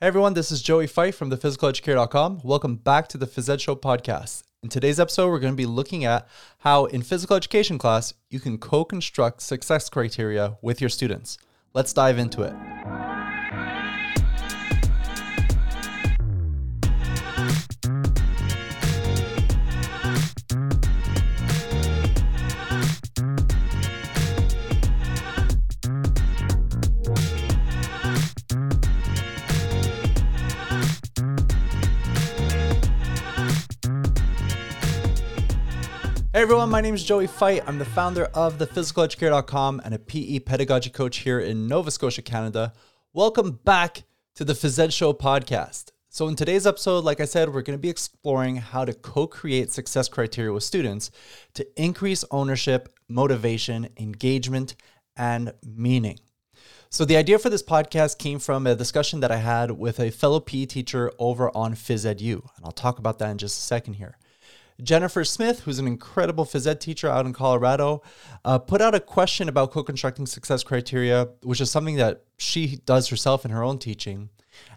Hey everyone, this is Joey Feith from thephysicaleducator.com. Welcome back to the Phys Ed Show podcast. In today's episode, we're going to be looking at how in physical education class you can co-construct success criteria with your students. Let's dive into it. Hey everyone, my name is Joey Feith. I'm the founder of thephysicaleducator.com and a PE pedagogy coach here in Nova Scotia, Canada. Welcome back to the Phys Show podcast. So, in today's episode, like I said, we're going to be exploring how to co create success criteria with students to increase ownership, motivation, engagement, and meaning. So, the idea for this podcast came from a discussion that I had with a fellow PE teacher over on PhysEdU, and I'll talk about that in just a second here. Jennifer Smith, who's an incredible phys ed teacher out in Colorado, uh, put out a question about co constructing success criteria, which is something that she does herself in her own teaching.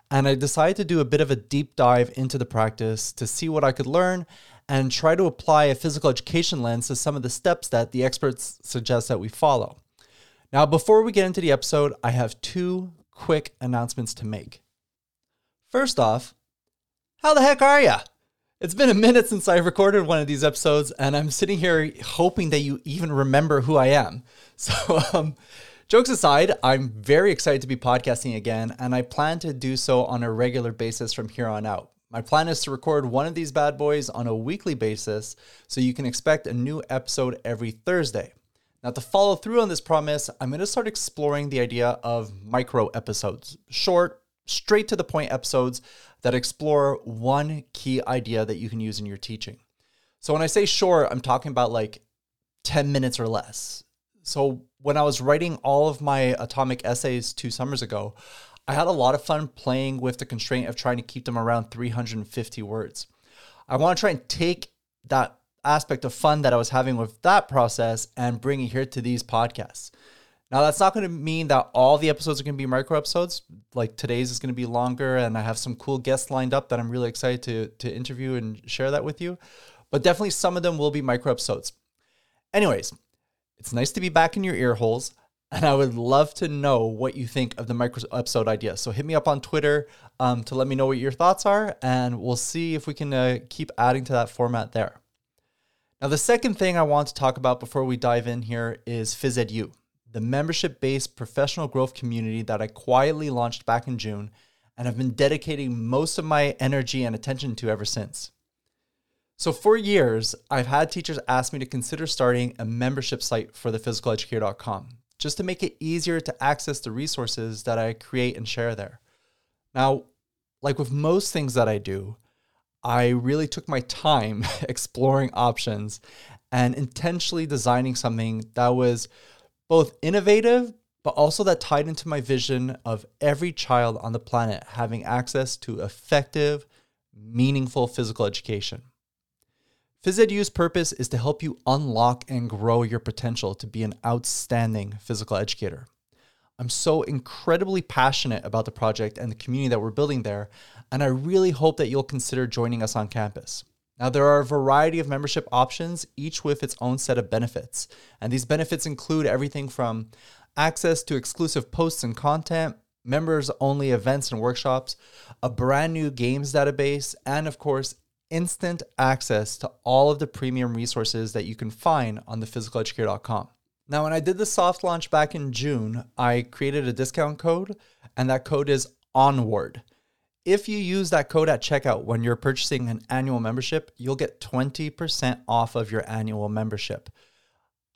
And I decided to do a bit of a deep dive into the practice to see what I could learn and try to apply a physical education lens to some of the steps that the experts suggest that we follow. Now, before we get into the episode, I have two quick announcements to make. First off, how the heck are you? It's been a minute since I recorded one of these episodes, and I'm sitting here hoping that you even remember who I am. So, um, jokes aside, I'm very excited to be podcasting again, and I plan to do so on a regular basis from here on out. My plan is to record one of these bad boys on a weekly basis, so you can expect a new episode every Thursday. Now, to follow through on this promise, I'm going to start exploring the idea of micro episodes, short, straight to the point episodes that explore one key idea that you can use in your teaching. So when I say short, I'm talking about like 10 minutes or less. So when I was writing all of my atomic essays two summers ago, I had a lot of fun playing with the constraint of trying to keep them around 350 words. I want to try and take that aspect of fun that I was having with that process and bring it here to these podcasts. Now, that's not going to mean that all the episodes are going to be micro episodes. Like today's is going to be longer, and I have some cool guests lined up that I'm really excited to, to interview and share that with you. But definitely some of them will be micro episodes. Anyways, it's nice to be back in your ear holes, and I would love to know what you think of the micro episode idea. So hit me up on Twitter um, to let me know what your thoughts are, and we'll see if we can uh, keep adding to that format there. Now, the second thing I want to talk about before we dive in here is PhysEdU the membership based professional growth community that I quietly launched back in June and have been dedicating most of my energy and attention to ever since. So, for years, I've had teachers ask me to consider starting a membership site for the thephysicaleducator.com just to make it easier to access the resources that I create and share there. Now, like with most things that I do, I really took my time exploring options and intentionally designing something that was both innovative, but also that tied into my vision of every child on the planet having access to effective, meaningful physical education. PhysEdu's purpose is to help you unlock and grow your potential to be an outstanding physical educator. I'm so incredibly passionate about the project and the community that we're building there, and I really hope that you'll consider joining us on campus. Now, there are a variety of membership options, each with its own set of benefits. And these benefits include everything from access to exclusive posts and content, members only events and workshops, a brand new games database, and of course, instant access to all of the premium resources that you can find on thephysicaleducator.com. Now, when I did the soft launch back in June, I created a discount code, and that code is ONWARD. If you use that code at checkout when you're purchasing an annual membership, you'll get 20% off of your annual membership.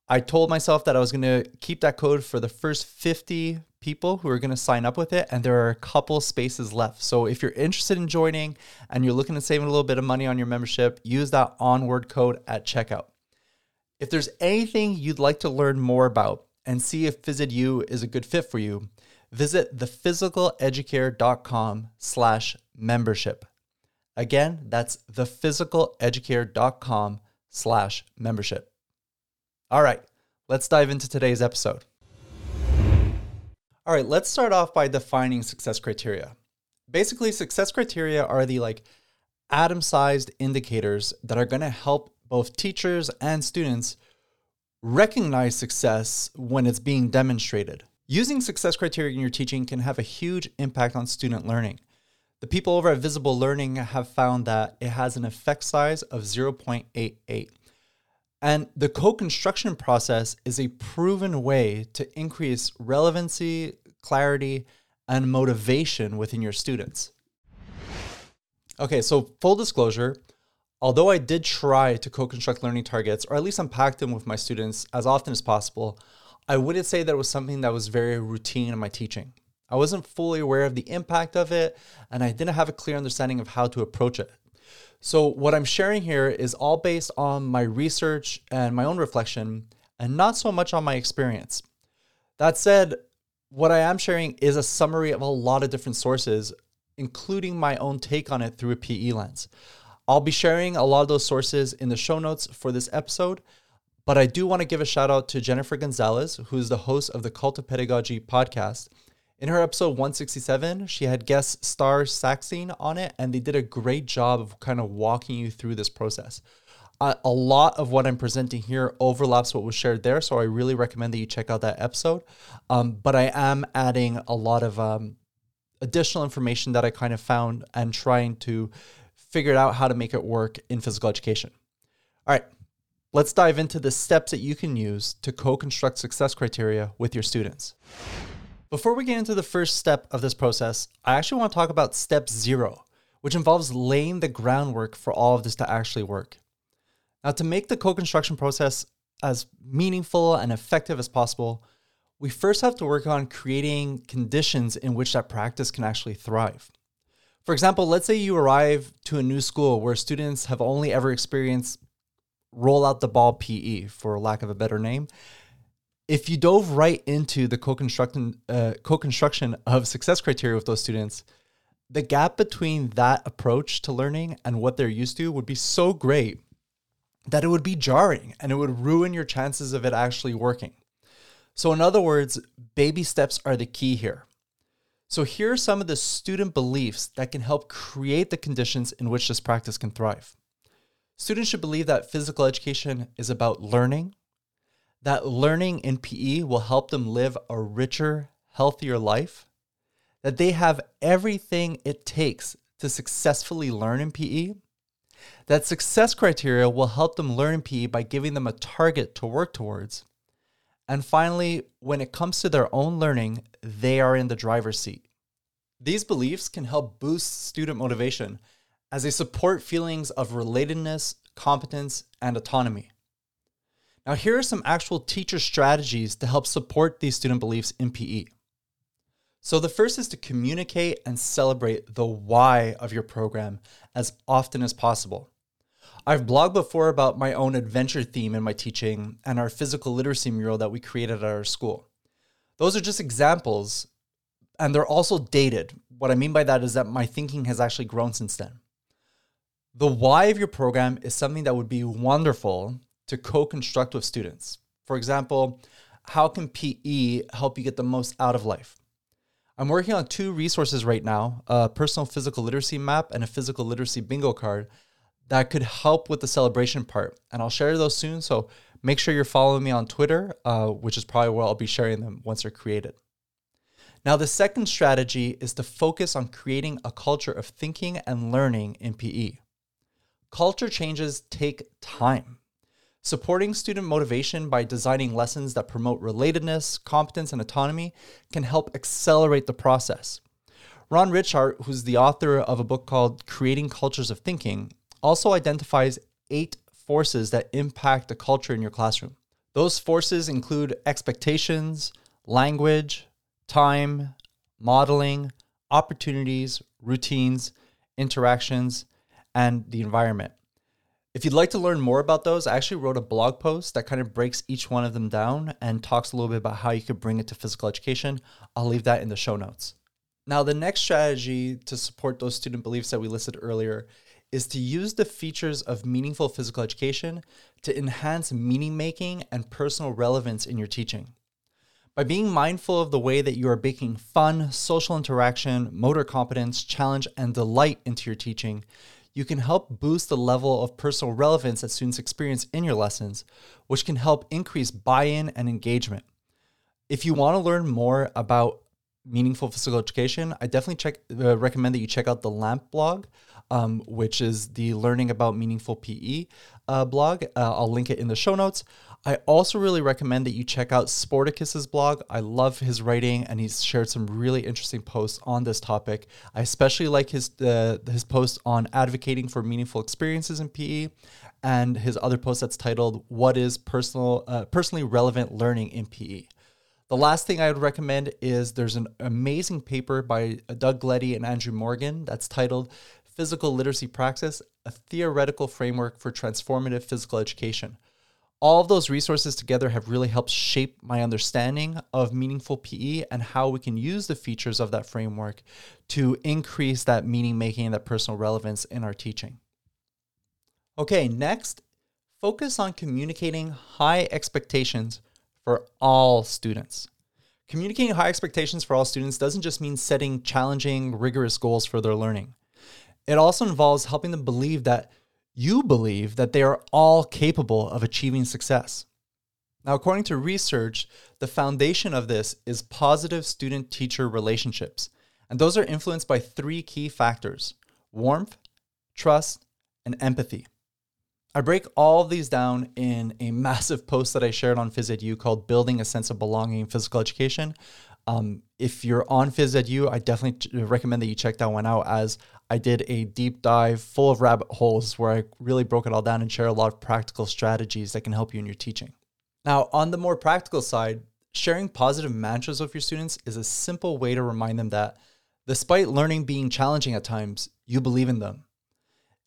I told myself that I was going to keep that code for the first 50 people who are going to sign up with it, and there are a couple spaces left. So if you're interested in joining and you're looking to save a little bit of money on your membership, use that onward code at checkout. If there's anything you'd like to learn more about and see if PhysEdU is a good fit for you, visit thephysicaleducator.com slash membership. Again, that's thephysicaleducator.com slash membership. All right, let's dive into today's episode. All right, let's start off by defining success criteria. Basically, success criteria are the like atom sized indicators that are going to help both teachers and students recognize success when it's being demonstrated. Using success criteria in your teaching can have a huge impact on student learning. The people over at Visible Learning have found that it has an effect size of 0.88. And the co construction process is a proven way to increase relevancy, clarity, and motivation within your students. Okay, so full disclosure, although I did try to co construct learning targets, or at least unpack them with my students as often as possible, I wouldn't say that it was something that was very routine in my teaching. I wasn't fully aware of the impact of it, and I didn't have a clear understanding of how to approach it. So, what I'm sharing here is all based on my research and my own reflection, and not so much on my experience. That said, what I am sharing is a summary of a lot of different sources, including my own take on it through a PE lens. I'll be sharing a lot of those sources in the show notes for this episode, but I do want to give a shout out to Jennifer Gonzalez, who is the host of the Cult of Pedagogy podcast. In her episode 167, she had guest Starr Sackstein on it, and they did a great job of kind of walking you through this process. Uh, a lot of what I'm presenting here overlaps what was shared there, so I really recommend that you check out that episode. Um, but I am adding a lot of um, additional information that I kind of found and trying to figure out how to make it work in physical education. All right, let's dive into the steps that you can use to co construct success criteria with your students. Before we get into the first step of this process, I actually want to talk about step zero, which involves laying the groundwork for all of this to actually work. Now, to make the co construction process as meaningful and effective as possible, we first have to work on creating conditions in which that practice can actually thrive. For example, let's say you arrive to a new school where students have only ever experienced roll out the ball PE, for lack of a better name, if you dove right into the co-construction uh, co-construction of success criteria with those students, the gap between that approach to learning and what they're used to would be so great that it would be jarring and it would ruin your chances of it actually working. So, in other words, baby steps are the key here. So, here are some of the student beliefs that can help create the conditions in which this practice can thrive. Students should believe that physical education is about learning, that learning in PE will help them live a richer, healthier life, that they have everything it takes to successfully learn in PE, that success criteria will help them learn in PE by giving them a target to work towards. And finally, when it comes to their own learning, they are in the driver's seat. These beliefs can help boost student motivation as they support feelings of relatedness, competence, and autonomy. Now, here are some actual teacher strategies to help support these student beliefs in PE. So, the first is to communicate and celebrate the why of your program as often as possible. I've blogged before about my own adventure theme in my teaching and our physical literacy mural that we created at our school. Those are just examples, and they're also dated. What I mean by that is that my thinking has actually grown since then. The why of your program is something that would be wonderful to co construct with students. For example, how can PE help you get the most out of life? I'm working on two resources right now a personal physical literacy map and a physical literacy bingo card that could help with the celebration part. And I'll share those soon. So make sure you're following me on Twitter, uh, which is probably where I'll be sharing them once they're created. Now, the second strategy is to focus on creating a culture of thinking and learning in PE. Culture changes take time. Supporting student motivation by designing lessons that promote relatedness, competence, and autonomy can help accelerate the process. Ron Ritchhart, who's the author of a book called Creating Cultures of Thinking, also identifies eight forces that impact the culture in your classroom. Those forces include expectations, language, time, modeling, opportunities, routines, interactions, and the environment. If you'd like to learn more about those, I actually wrote a blog post that kind of breaks each one of them down and talks a little bit about how you could bring it to physical education. I'll leave that in the show notes. Now, the next strategy to support those student beliefs that we listed earlier is to use the features of meaningful physical education to enhance meaning making and personal relevance in your teaching. By being mindful of the way that you are baking fun, social interaction, motor competence, challenge, and delight into your teaching, you can help boost the level of personal relevance that students experience in your lessons, which can help increase buy in and engagement. If you want to learn more about meaningful physical education, I definitely check uh, recommend that you check out the LAMPE blog, um, which is the Learning About Meaningful PE uh, blog. Uh, I'll link it in the show notes. I also really recommend that you check out Sporticus's blog. I love his writing, and he's shared some really interesting posts on this topic. I especially like his uh, his post on advocating for meaningful experiences in PE, and his other post that's titled "What is personal uh, personally relevant learning in PE." The last thing I would recommend is there's an amazing paper by Doug Gleddie and Andrew Morgan that's titled Physical Literacy Praxis, a theoretical framework for transformative physical education. All of those resources together have really helped shape my understanding of meaningful PE and how we can use the features of that framework to increase that meaning making and that personal relevance in our teaching. Okay, next, focus on communicating high expectations for all students. Communicating high expectations for all students doesn't just mean setting challenging, rigorous goals for their learning. It also involves helping them believe that you believe that they are all capable of achieving success. Now, according to research, the foundation of this is positive student teacher relationships. And those are influenced by three key factors warmth, trust, and empathy. I break all these down in a massive post that I shared on PhysEdu called Building a Sense of Belonging in Physical Education. Um, if you're on PhysEdu, I definitely recommend that you check that one out as I did a deep dive full of rabbit holes where I really broke it all down and share a lot of practical strategies that can help you in your teaching. Now, on the more practical side, sharing positive mantras with your students is a simple way to remind them that despite learning being challenging at times, you believe in them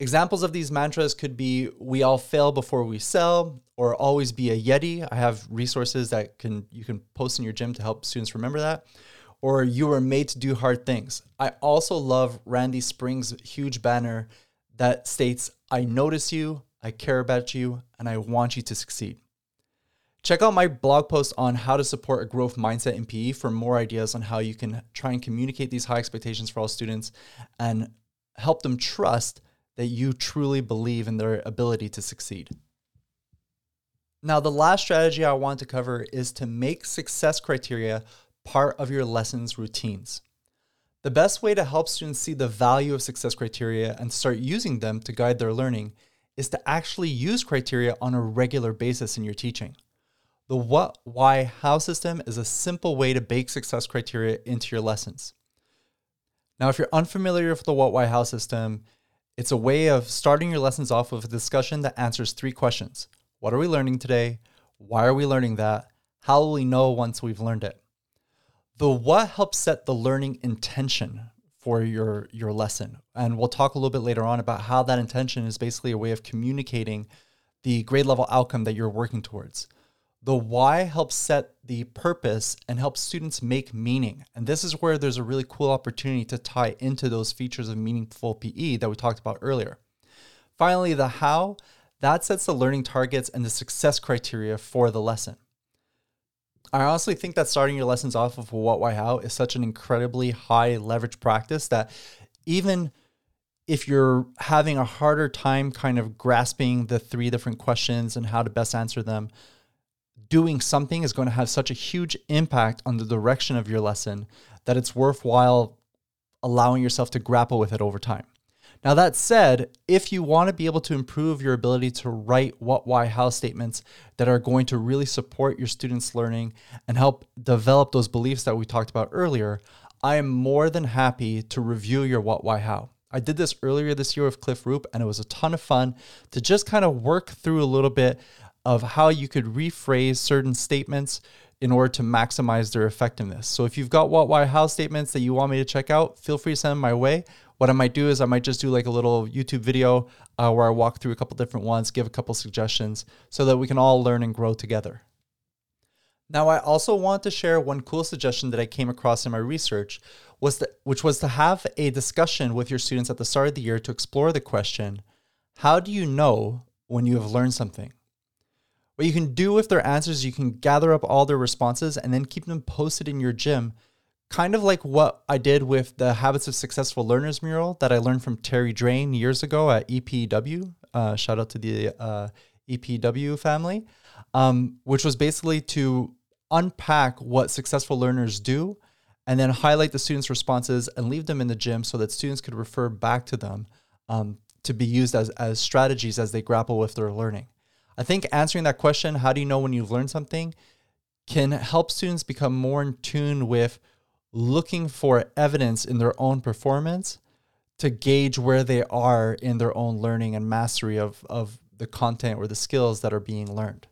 Examples of these mantras could be we all fail before we sell or always be a yeti. I have resources that can you can post in your gym to help students remember that. Or you were made to do hard things. I also love Randy Spring's huge banner that states I notice you, I care about you, and I want you to succeed. Check out my blog post on how to support a growth mindset in PE for more ideas on how you can try and communicate these high expectations for all students and help them trust that you truly believe in their ability to succeed. Now, the last strategy I want to cover is to make success criteria part of your lessons routines. The best way to help students see the value of success criteria and start using them to guide their learning is to actually use criteria on a regular basis in your teaching. The what, why, how system is a simple way to bake success criteria into your lessons. Now, if you're unfamiliar with the what, why, how system, it's a way of starting your lessons off with a discussion that answers three questions What are we learning today? Why are we learning that? How will we know once we've learned it? The what helps set the learning intention for your, your lesson. And we'll talk a little bit later on about how that intention is basically a way of communicating the grade level outcome that you're working towards. The why helps set the purpose and helps students make meaning. And this is where there's a really cool opportunity to tie into those features of meaningful PE that we talked about earlier. Finally, the how that sets the learning targets and the success criteria for the lesson. I honestly think that starting your lessons off of what, why, how is such an incredibly high leverage practice that even if you're having a harder time kind of grasping the three different questions and how to best answer them, doing something is going to have such a huge impact on the direction of your lesson that it's worthwhile allowing yourself to grapple with it over time. Now, that said, if you want to be able to improve your ability to write what, why, how statements that are going to really support your students' learning and help develop those beliefs that we talked about earlier, I am more than happy to review your what, why, how. I did this earlier this year with Cliff Roop, and it was a ton of fun to just kind of work through a little bit of how you could rephrase certain statements in order to maximize their effectiveness. So if you've got what, why, how statements that you want me to check out, feel free to send them my way. What I might do is I might just do like a little YouTube video uh, where I walk through a couple different ones, give a couple suggestions so that we can all learn and grow together. Now, I also want to share one cool suggestion that I came across in my research, was that, which was to have a discussion with your students at the start of the year to explore the question, how do you know when you have learned something? What you can do with their answers, you can gather up all their responses and then keep them posted in your gym, kind of like what I did with the Habits of Successful Learners mural that I learned from Terry Drain years ago at EPW. Uh, shout out to the uh, EPW family, um, which was basically to unpack what successful learners do and then highlight the students' responses and leave them in the gym so that students could refer back to them um, to be used as, as strategies as they grapple with their learning. I think answering that question, how do you know when you've learned something, can help students become more in tune with looking for evidence in their own performance to gauge where they are in their own learning and mastery of, of the content or the skills that are being learned.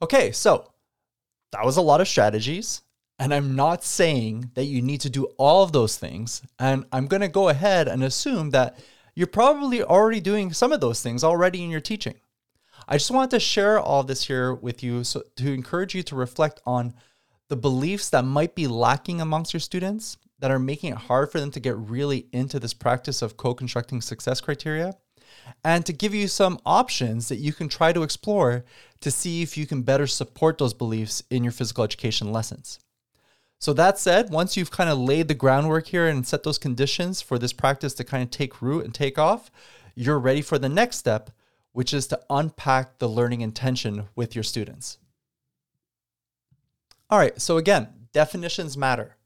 Okay, so that was a lot of strategies. And I'm not saying that you need to do all of those things. And I'm going to go ahead and assume that you're probably already doing some of those things already in your teaching. I just wanted to share all this here with you so to encourage you to reflect on the beliefs that might be lacking amongst your students that are making it hard for them to get really into this practice of co-constructing success criteria and to give you some options that you can try to explore to see if you can better support those beliefs in your physical education lessons. So, that said, once you've kind of laid the groundwork here and set those conditions for this practice to kind of take root and take off, you're ready for the next step, which is to unpack the learning intention with your students. All right, so again, definitions matter.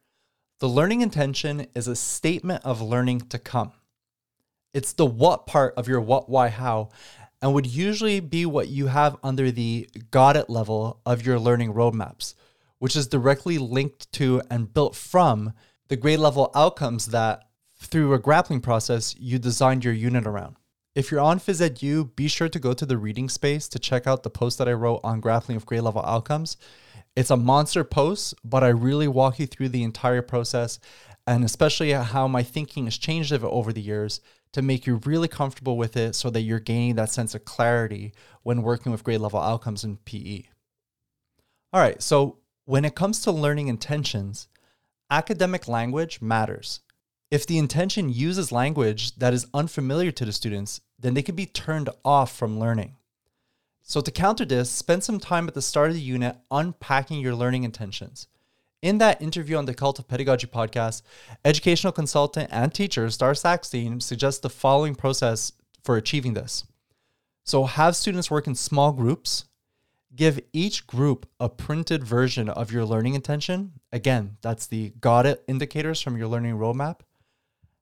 The learning intention is a statement of learning to come. It's the what part of your what, why, how, and would usually be what you have under the got it level of your learning roadmaps, which is directly linked to and built from the grade level outcomes that through a grappling process you designed your unit around. If you're on PhysEdU, be sure to go to the reading space to check out the post that I wrote on grappling with grade level outcomes. It's a monster post, but I really walk you through the entire process and especially how my thinking has changed over the years to make you really comfortable with it so that you're gaining that sense of clarity when working with grade level outcomes in PE. All right, so when it comes to learning intentions, academic language matters. If the intention uses language that is unfamiliar to the students, then they can be turned off from learning. So, to counter this, spend some time at the start of the unit unpacking your learning intentions. In that interview on the Cult of Pedagogy podcast, educational consultant and teacher Starr Sackstein suggests the following process for achieving this. So, have students work in small groups. Give each group a printed version of your learning intention. Again, that's the got it indicators from your learning roadmap.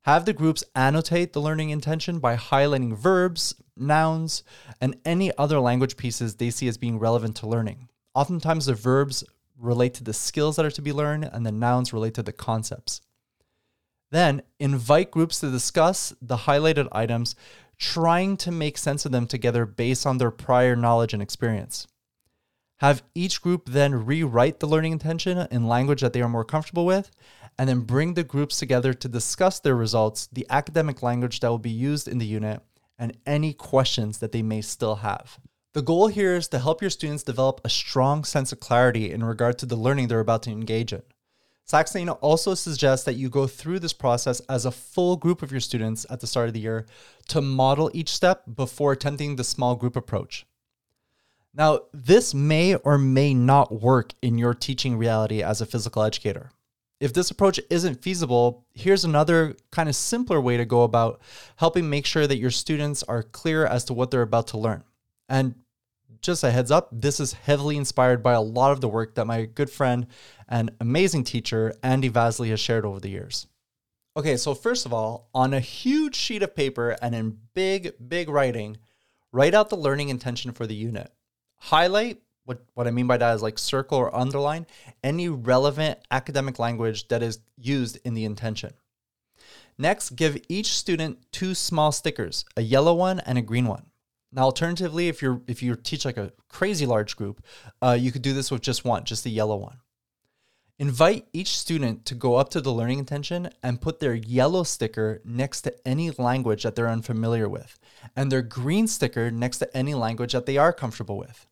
Have the groups annotate the learning intention by highlighting verbs, nouns, and any other language pieces they see as being relevant to learning. Oftentimes, the verbs relate to the skills that are to be learned, and the nouns relate to the concepts. Then invite groups to discuss the highlighted items, trying to make sense of them together based on their prior knowledge and experience. Have each group then rewrite the learning intention in language that they are more comfortable with, and then bring the groups together to discuss their results, the academic language that will be used in the unit, and any questions that they may still have. The goal here is to help your students develop a strong sense of clarity in regard to the learning they're about to engage in. Sackstein also suggests that you go through this process as a full group of your students at the start of the year to model each step before attempting the small group approach. Now, this may or may not work in your teaching reality as a physical educator. If this approach isn't feasible, here's another kind of simpler way to go about helping make sure that your students are clear as to what they're about to learn. And just a heads up, this is heavily inspired by a lot of the work that my good friend and amazing teacher, Andy Vasily, has shared over the years. Okay, so first of all, on a huge sheet of paper and in big, big writing, write out the learning intention for the unit. Highlight, what, what I mean by that is like circle or underline, any relevant academic language that is used in the intention. Next, give each student two small stickers, a yellow one and a green one. Now, alternatively, if you're if you teach like a crazy large group, uh, you could do this with just one, just the yellow one. Invite each student to go up to the learning intention and put their yellow sticker next to any language that they're unfamiliar with, and their green sticker next to any language that they are comfortable with.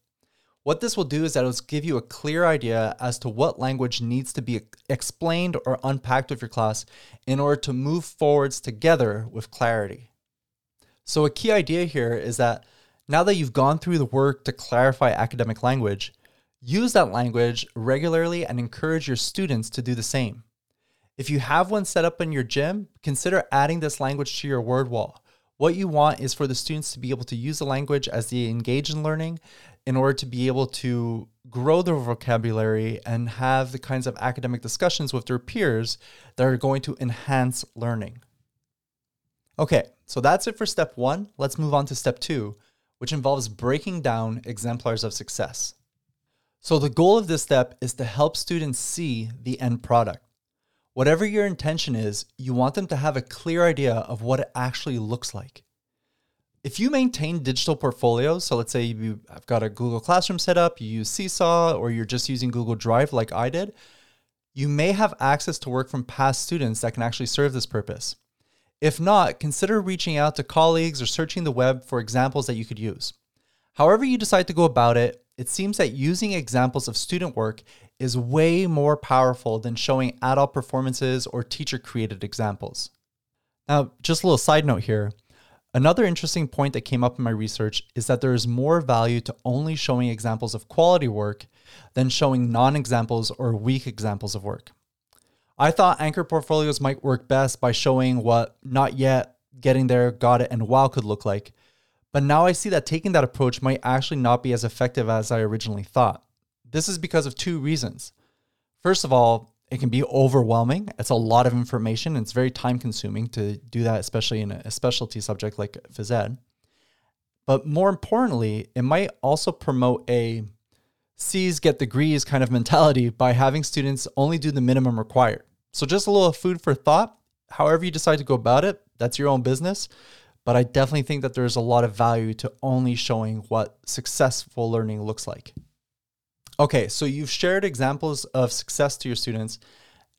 What this will do is that it'll give you a clear idea as to what language needs to be explained or unpacked with your class in order to move forwards together with clarity. So, a key idea here is that Now that you've gone through the work to clarify academic language, use that language regularly and encourage your students to do the same. If you have one set up in your gym, consider adding this language to your word wall. What you want is for the students to be able to use the language as they engage in learning in order to be able to grow their vocabulary and have the kinds of academic discussions with their peers that are going to enhance learning. Okay, so that's it for step one. Let's move on to step two, which involves breaking down exemplars of success. So, the goal of this step is to help students see the end product. Whatever your intention is, you want them to have a clear idea of what it actually looks like. If you maintain digital portfolios, so let's say you have got a Google Classroom set up, you use Seesaw, or you're just using Google Drive like I did, you may have access to work from past students that can actually serve this purpose. If not, consider reaching out to colleagues or searching the web for examples that you could use. However, you decide to go about it, it seems that using examples of student work is way more powerful than showing adult performances or teacher created examples. Now, just a little side note here. Another interesting point that came up in my research is that there is more value to only showing examples of quality work than showing non examples or weak examples of work. I thought anchor portfolios might work best by showing what not yet, getting there, got it, and wow could look like. But now I see that taking that approach might actually not be as effective as I originally thought. This is because of two reasons. First of all, it can be overwhelming. It's a lot of information it's very time consuming to do that, especially in a specialty subject like phys ed. But more importantly, it might also promote a C's get degrees kind of mentality by having students only do the minimum required. So, just a little food for thought. However, you decide to go about it, that's your own business. But I definitely think that there's a lot of value to only showing what successful learning looks like. Okay, so you've shared examples of success to your students.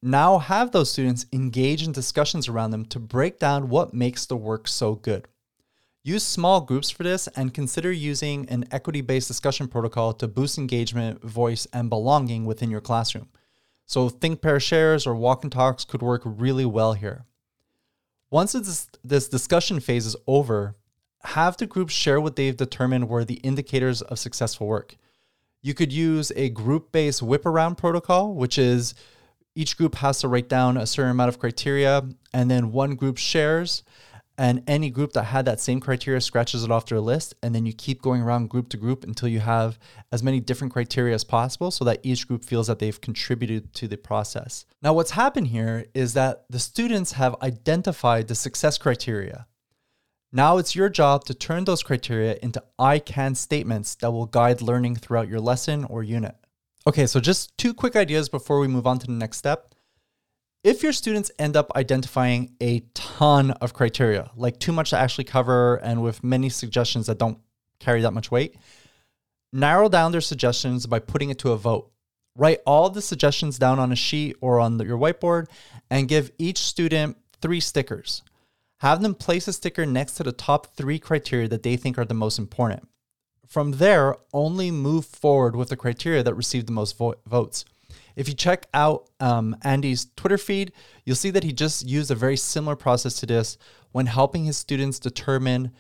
Now have those students engage in discussions around them to break down what makes the work so good. Use small groups for this and consider using an equity based discussion protocol to boost engagement, voice, and belonging within your classroom. So, think pair shares or walk and talks could work really well here. Once this, this discussion phase is over, have the group share what they've determined were the indicators of successful work. You could use a group based whip around protocol, which is each group has to write down a certain amount of criteria, and then one group shares and any group that had that same criteria scratches it off their list and then you keep going around group to group until you have as many different criteria as possible so that each group feels that they've contributed to the process. Now what's happened here is that the students have identified the success criteria now it's your job to turn those criteria into i can statements that will guide learning throughout your lesson or unit okay so just two quick ideas before we move on to the next step if your students end up identifying a ton of criteria, like too much to actually cover and with many suggestions that don't carry that much weight, narrow down their suggestions by putting it to a vote. Write all the suggestions down on a sheet or on the, your whiteboard and give each student three stickers. Have them place a sticker next to the top three criteria that they think are the most important. From there, only move forward with the criteria that received the most vo- votes. If you check out um, Andy's Twitter feed, you'll see that he just used a very similar process to this when helping his students determine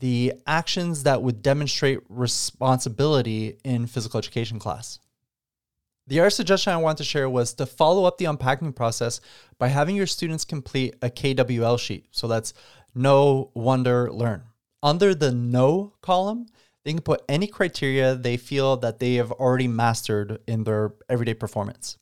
the actions that would demonstrate responsibility in physical education class. The other suggestion I want to share was to follow up the unpacking process by having your students complete a KWL sheet. So that's know, wonder, learn. Under the know column, they can put any criteria they feel that they have already mastered in their everyday performance.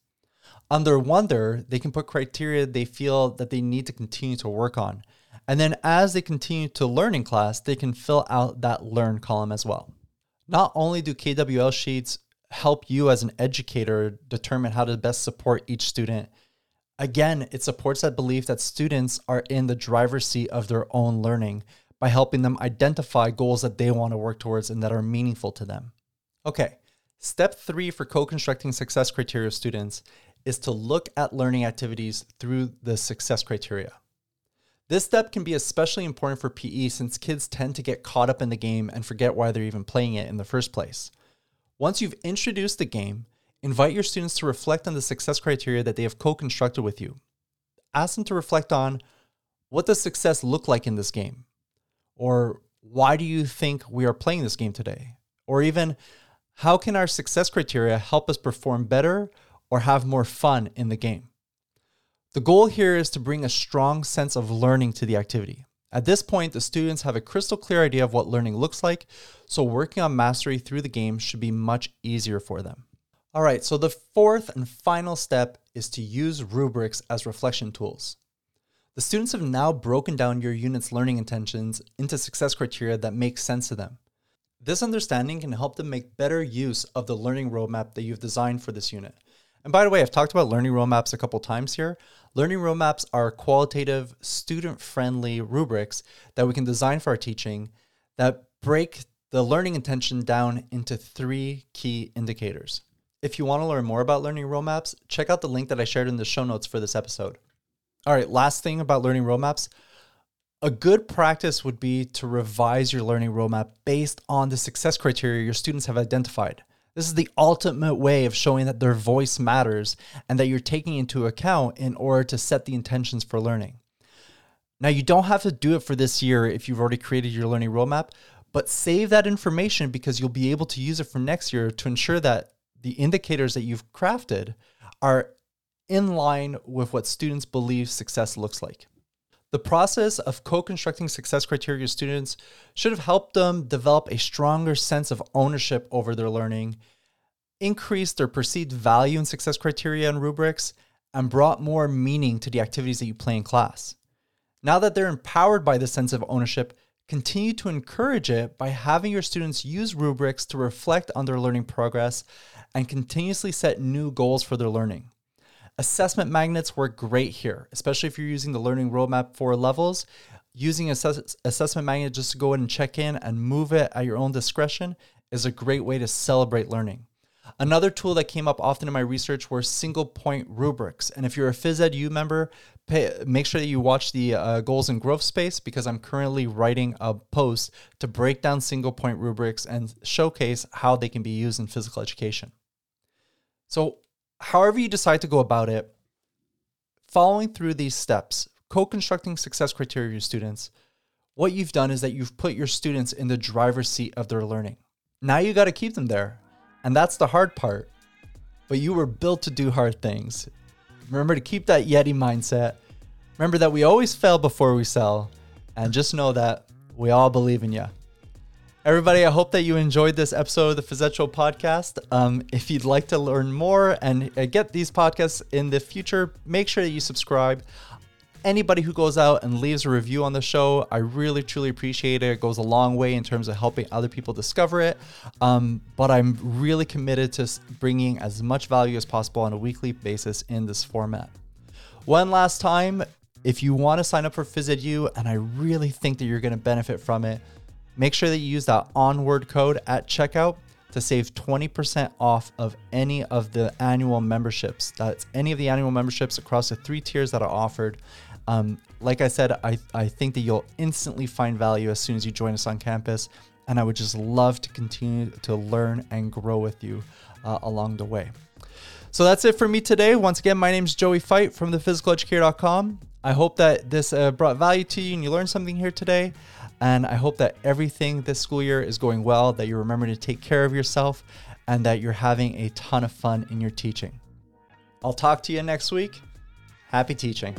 Under wonder, they can put criteria they feel that they need to continue to work on. And then as they continue to learn in class, they can fill out that learn column as well. Not only do KWL sheets help you as an educator determine how to best support each student, again, it supports that belief that students are in the driver's seat of their own learning by helping them identify goals that they want to work towards and that are meaningful to them. Okay, step three for co constructing success criteria students is to look at learning activities through the success criteria. This step can be especially important for PE since kids tend to get caught up in the game and forget why they're even playing it in the first place. Once you've introduced the game, invite your students to reflect on the success criteria that they have co constructed with you. Ask them to reflect on what does success look like in this game? Or why do you think we are playing this game today? Or even, how can our success criteria help us perform better or have more fun in the game? The goal here is to bring a strong sense of learning to the activity. At this point, the students have a crystal clear idea of what learning looks like, so working on mastery through the game should be much easier for them. All right, so the fourth and final step is to use rubrics as reflection tools. The students have now broken down your unit's learning intentions into success criteria that make sense to them. This understanding can help them make better use of the learning roadmap that you've designed for this unit. And by the way, I've talked about learning roadmaps a couple times here. Learning roadmaps are qualitative, student friendly rubrics that we can design for our teaching that break the learning intention down into three key indicators. If you want to learn more about learning roadmaps, check out the link that I shared in the show notes for this episode. All right, last thing about learning roadmaps. A good practice would be to revise your learning roadmap based on the success criteria your students have identified. This is the ultimate way of showing that their voice matters and that you're taking into account in order to set the intentions for learning. Now, you don't have to do it for this year if you've already created your learning roadmap, but save that information because you'll be able to use it for next year to ensure that the indicators that you've crafted are in line with what students believe success looks like. The process of co constructing success criteria with students should have helped them develop a stronger sense of ownership over their learning, increased their perceived value in success criteria and rubrics, and brought more meaning to the activities that you play in class. Now that they're empowered by this sense of ownership, continue to encourage it by having your students use rubrics to reflect on their learning progress and continuously set new goals for their learning. Assessment magnets work great here, especially if you're using the learning roadmap for levels. Using assess- assessment magnet just to go in and check in and move it at your own discretion is a great way to celebrate learning. Another tool that came up often in my research were single point rubrics. And if you're a PhysEdu member, pay, make sure that you watch the uh, goals and growth space because I'm currently writing a post to break down single point rubrics and showcase how they can be used in physical education. So, however you decide to go about it, following through these steps, co constructing success criteria for your students, what you've done is that you've put your students in the driver's seat of their learning. Now you got to keep them there. And that's the hard part. But you were built to do hard things. Remember to keep that Yeti mindset. Remember that we always fail before we sell. And just know that we all believe in you. Everybody, I hope that you enjoyed this episode of the Phys podcast. Um, if you'd like to learn more and uh, get these podcasts in the future, make sure that you subscribe. Anybody who goes out and leaves a review on the show, I really truly appreciate it. It goes a long way in terms of helping other people discover it. Um, but I'm really committed to bringing as much value as possible on a weekly basis in this format. One last time, if you want to sign up for PhysEdu, and I really think that you're going to benefit from it, Make sure that you use that onward code at checkout to save 20% off of any of the annual memberships. That's any of the annual memberships across the three tiers that are offered. Um, like I said, I, I think that you'll instantly find value as soon as you join us on campus. And I would just love to continue to learn and grow with you uh, along the way. So that's it for me today. Once again, my name is Joey Feith from thephysicaleducator.com. I hope that this uh, brought value to you and you learned something here today. And I hope that everything this school year is going well, that you remember to take care of yourself, and that you're having a ton of fun in your teaching. I'll talk to you next week. Happy teaching.